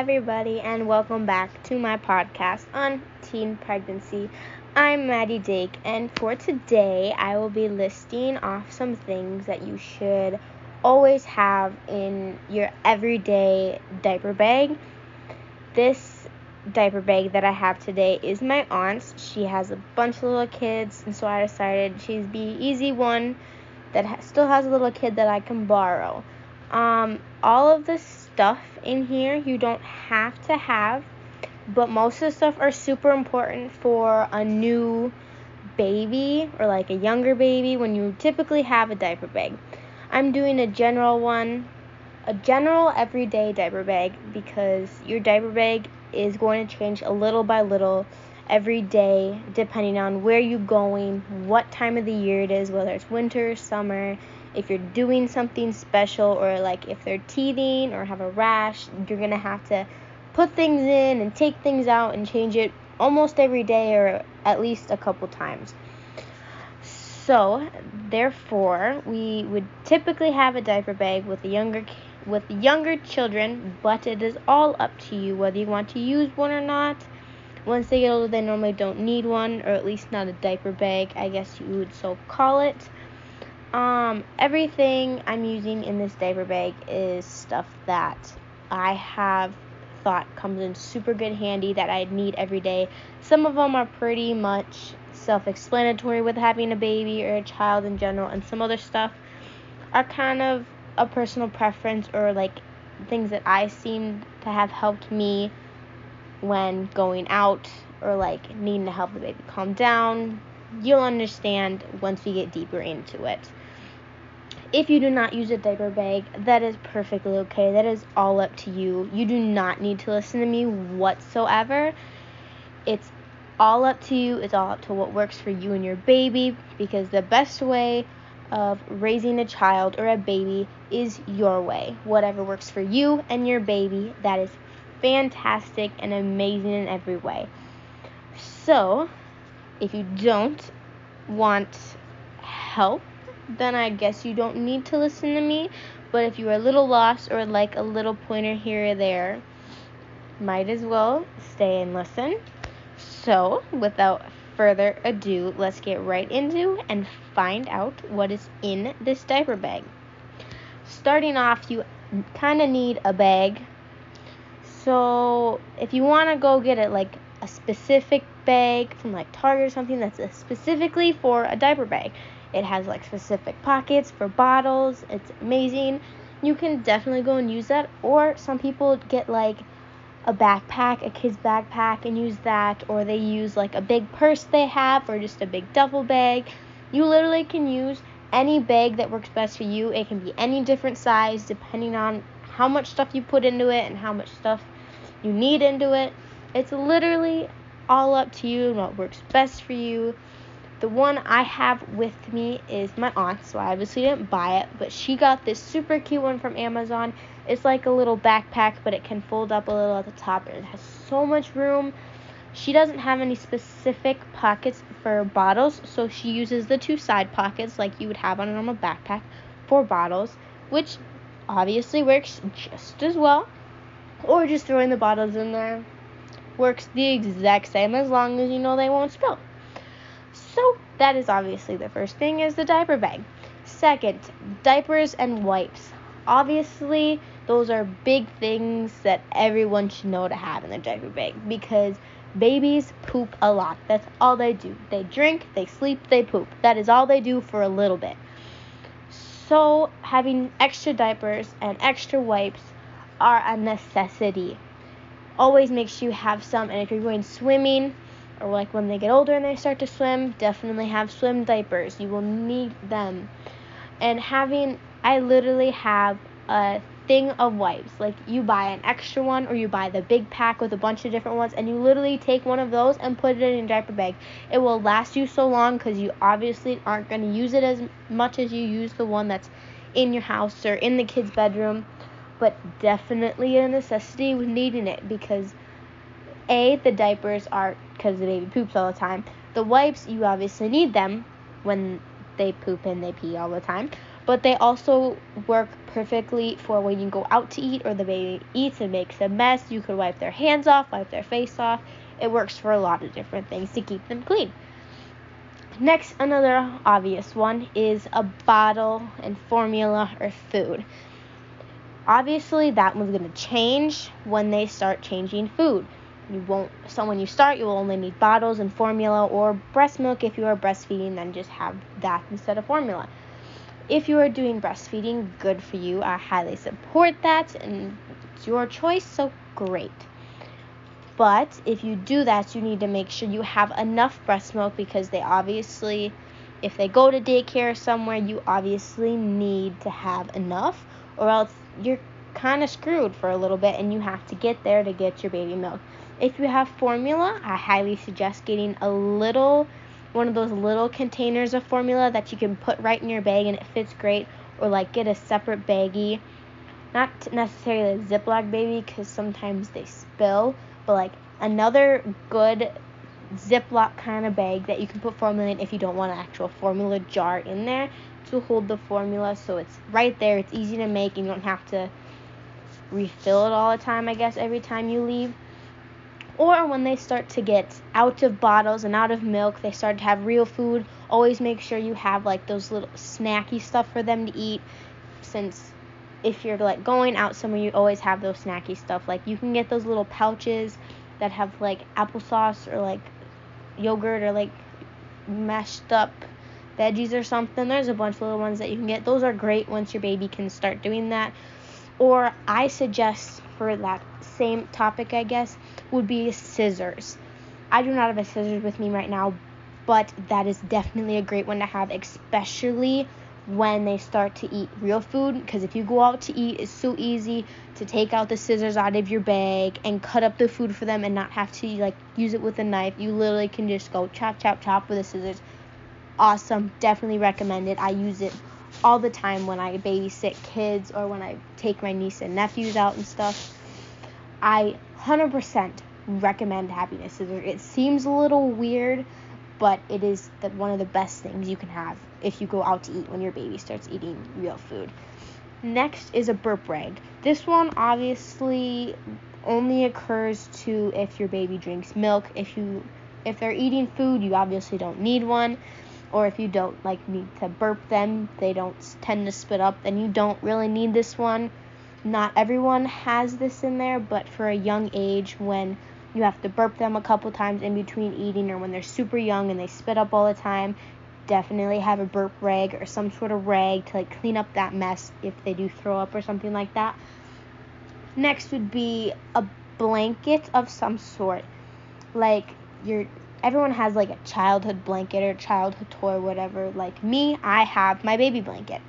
everybody, and welcome back to my podcast on teen pregnancy. I'm Maddie Dake, and for today, I will be listing off some things that you should always have in your everyday diaper bag. This diaper bag that I have today is my aunt's. She has a bunch of little kids, and so I decided she's the easy one that still has a little kid that I can borrow. Um, all of this stuff in here you don't have to have, but most of the stuff are super important for a new baby or like a younger baby when you typically have a diaper bag. I'm doing a general one, a general everyday diaper bag because your diaper bag is going to change a little by little every day depending on where you're going, what time of the year it is, whether it's winter, summer, if you're doing something special or like if they're teething or have a rash, you're going to have to put things in and take things out and change it almost every day or at least a couple times. So, therefore, we would typically have a diaper bag with younger with younger children, but it is all up to you whether you want to use one or not. Once they get older, they normally don't need one, or at least not a diaper bag, I guess you would so call it. Um, everything I'm using in this diaper bag is stuff that I have thought comes in super good handy that I need every day. Some of them are pretty much self explanatory with having a baby or a child in general, and some other stuff are kind of a personal preference or like things that I seem to have helped me when going out or like needing to help the baby calm down. You'll understand once we get deeper into it. If you do not use a diaper bag, that is perfectly okay. That is all up to you. You do not need to listen to me whatsoever. It's all up to you. It's all up to what works for you and your baby because the best way of raising a child or a baby is your way. Whatever works for you and your baby, that is fantastic and amazing in every way. So, if you don't want help then I guess you don't need to listen to me. But if you're a little lost or like a little pointer here or there, might as well stay and listen. So, without further ado, let's get right into and find out what is in this diaper bag. Starting off, you kind of need a bag. So, if you want to go get it like a specific bag from like Target or something that's uh, specifically for a diaper bag, it has like specific pockets for bottles. It's amazing. You can definitely go and use that. Or some people get like a backpack, a kid's backpack, and use that. Or they use like a big purse they have, or just a big duffel bag. You literally can use any bag that works best for you. It can be any different size depending on how much stuff you put into it and how much stuff you need into it. It's literally all up to you and what works best for you. The one I have with me is my aunt, so I obviously didn't buy it, but she got this super cute one from Amazon. It's like a little backpack, but it can fold up a little at the top, and it has so much room. She doesn't have any specific pockets for bottles, so she uses the two side pockets like you would have on a normal backpack for bottles, which obviously works just as well. Or just throwing the bottles in there works the exact same as long as you know they won't spill. So that is obviously the first thing is the diaper bag. Second, diapers and wipes. Obviously, those are big things that everyone should know to have in their diaper bag because babies poop a lot. That's all they do. They drink, they sleep, they poop. That is all they do for a little bit. So, having extra diapers and extra wipes are a necessity. Always make sure you have some, and if you're going swimming, or like when they get older and they start to swim, definitely have swim diapers. You will need them. And having, I literally have a thing of wipes. Like you buy an extra one or you buy the big pack with a bunch of different ones and you literally take one of those and put it in your diaper bag. It will last you so long because you obviously aren't going to use it as much as you use the one that's in your house or in the kid's bedroom. But definitely a necessity with needing it because a, the diapers are because the baby poops all the time. The wipes, you obviously need them when they poop and they pee all the time. but they also work perfectly for when you go out to eat or the baby eats and makes a mess. You could wipe their hands off, wipe their face off. It works for a lot of different things to keep them clean. Next, another obvious one is a bottle and formula or food. Obviously, that one's going to change when they start changing food. You won't, so when you start, you will only need bottles and formula or breast milk if you are breastfeeding, then just have that instead of formula. If you are doing breastfeeding, good for you. I highly support that, and it's your choice, so great. But if you do that, you need to make sure you have enough breast milk because they obviously, if they go to daycare somewhere, you obviously need to have enough, or else you're kind of screwed for a little bit and you have to get there to get your baby milk. If you have formula, I highly suggest getting a little one of those little containers of formula that you can put right in your bag and it fits great or like get a separate baggie. Not necessarily a Ziploc baby cuz sometimes they spill, but like another good Ziploc kind of bag that you can put formula in if you don't want an actual formula jar in there to hold the formula so it's right there. It's easy to make and you don't have to refill it all the time, I guess, every time you leave. Or when they start to get out of bottles and out of milk, they start to have real food. Always make sure you have like those little snacky stuff for them to eat since if you're like going out somewhere, you always have those snacky stuff. Like you can get those little pouches that have like applesauce or like yogurt or like mashed up veggies or something. There's a bunch of little ones that you can get. Those are great once your baby can start doing that. Or I suggest for that same topic, I guess, would be scissors. I do not have a scissors with me right now, but that is definitely a great one to have, especially when they start to eat real food because if you go out to eat it's so easy to take out the scissors out of your bag and cut up the food for them and not have to like use it with a knife. You literally can just go chop chop chop with the scissors. Awesome. Definitely recommend it. I use it all the time when i babysit kids or when i take my niece and nephews out and stuff. I 100% recommend having a scissor. It seems a little weird but it is the, one of the best things you can have if you go out to eat when your baby starts eating real food. Next is a burp rag. This one obviously only occurs to if your baby drinks milk. If you if they're eating food, you obviously don't need one. Or if you don't like need to burp them, they don't tend to spit up, then you don't really need this one. Not everyone has this in there, but for a young age when you have to burp them a couple times in between eating or when they're super young and they spit up all the time. Definitely have a burp rag or some sort of rag to like clean up that mess if they do throw up or something like that. Next would be a blanket of some sort. Like your everyone has like a childhood blanket or childhood toy or whatever. Like me, I have my baby blanket.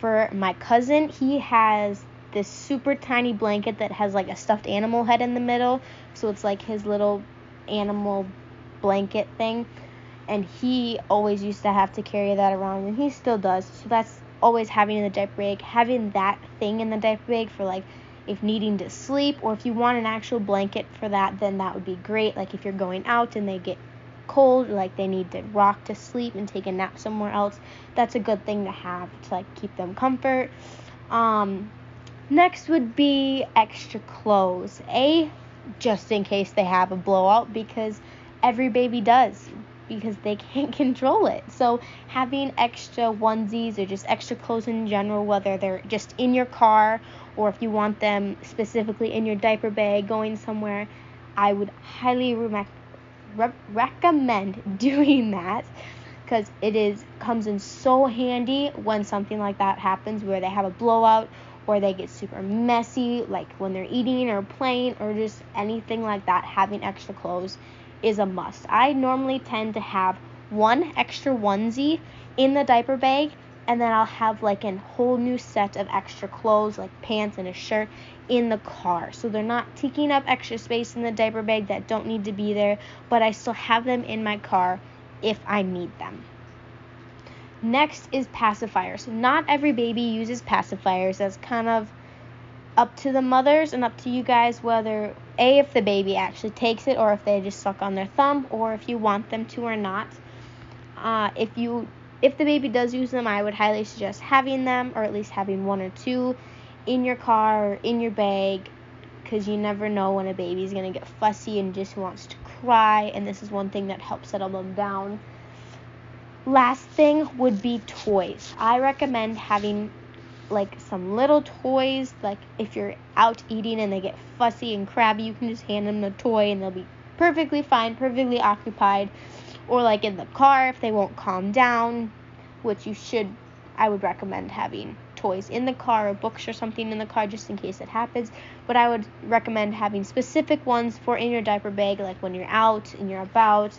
For my cousin, he has this super tiny blanket that has like a stuffed animal head in the middle. So it's like his little animal blanket thing. And he always used to have to carry that around, and he still does. So that's always having in the diaper bag, having that thing in the diaper bag for like if needing to sleep, or if you want an actual blanket for that, then that would be great. Like if you're going out and they get cold, like they need to rock to sleep and take a nap somewhere else, that's a good thing to have to like keep them comfort. Um, Next would be extra clothes. A, just in case they have a blowout, because every baby does, because they can't control it. So, having extra onesies or just extra clothes in general, whether they're just in your car or if you want them specifically in your diaper bag going somewhere, I would highly re- re- recommend doing that because it is comes in so handy when something like that happens where they have a blowout or they get super messy, like when they're eating or playing or just anything like that, having extra clothes is a must. I normally tend to have one extra onesie in the diaper bag and then I'll have like a whole new set of extra clothes like pants and a shirt in the car. So they're not taking up extra space in the diaper bag that don't need to be there, but I still have them in my car if I need them. Next is pacifiers. Not every baby uses pacifiers. That's kind of up to the mothers and up to you guys whether a if the baby actually takes it or if they just suck on their thumb or if you want them to or not. Uh, if you if the baby does use them, I would highly suggest having them, or at least having one or two in your car or in your bag, because you never know when a baby's gonna get fussy and just wants to cry, and this is one thing that helps settle them down. Last thing would be toys. I recommend having like some little toys. Like if you're out eating and they get fussy and crabby, you can just hand them the toy and they'll be perfectly fine, perfectly occupied. Or like in the car if they won't calm down, which you should I would recommend having toys in the car or books or something in the car just in case it happens. But I would recommend having specific ones for in your diaper bag, like when you're out and you're about,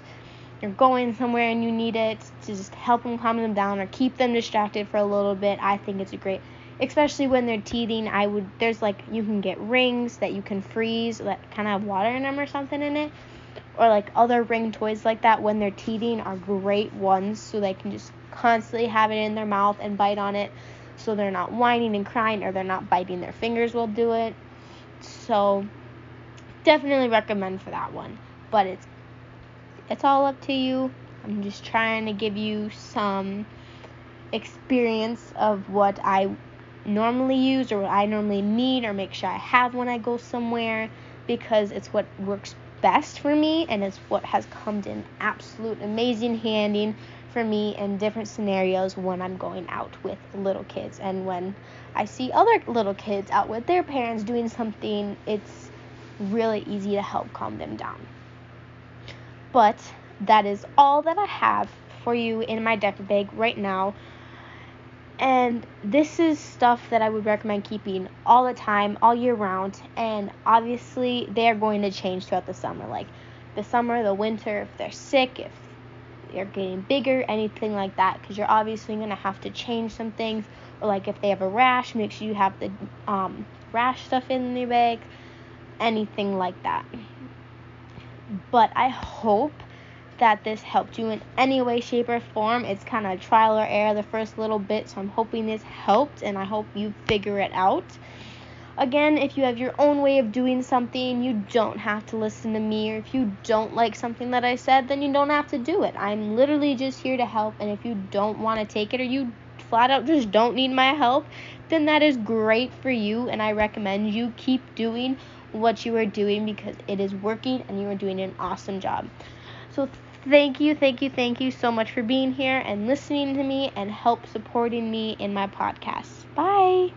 you're going somewhere and you need it to just help them calm them down or keep them distracted for a little bit. I think it's a great especially when they're teething i would there's like you can get rings that you can freeze that kind of have water in them or something in it. Or like other ring toys like that when they're teething are great ones so they can just constantly have it in their mouth and bite on it. So they're not whining and crying or they're not biting their fingers while do it. So definitely recommend for that one. But it's it's all up to you. I'm just trying to give you some experience of what i normally use or what I normally need or make sure I have when I go somewhere because it's what works best for me and it's what has come in absolute amazing handing for me in different scenarios when I'm going out with little kids and when I see other little kids out with their parents doing something it's really easy to help calm them down. But that is all that I have for you in my diaper bag right now. And this is stuff that I would recommend keeping all the time, all year round. And obviously, they're going to change throughout the summer. Like the summer, the winter, if they're sick, if they're getting bigger, anything like that. Because you're obviously going to have to change some things. Or like if they have a rash, make sure you have the um, rash stuff in your bag. Anything like that. But I hope that this helped you in any way, shape, or form. It's kind of trial or error the first little bit, so I'm hoping this helped and I hope you figure it out. Again, if you have your own way of doing something, you don't have to listen to me, or if you don't like something that I said, then you don't have to do it. I'm literally just here to help, and if you don't want to take it or you flat out just don't need my help, then that is great for you, and I recommend you keep doing what you are doing because it is working and you are doing an awesome job. So Thank you, thank you, thank you so much for being here and listening to me and help supporting me in my podcast. Bye.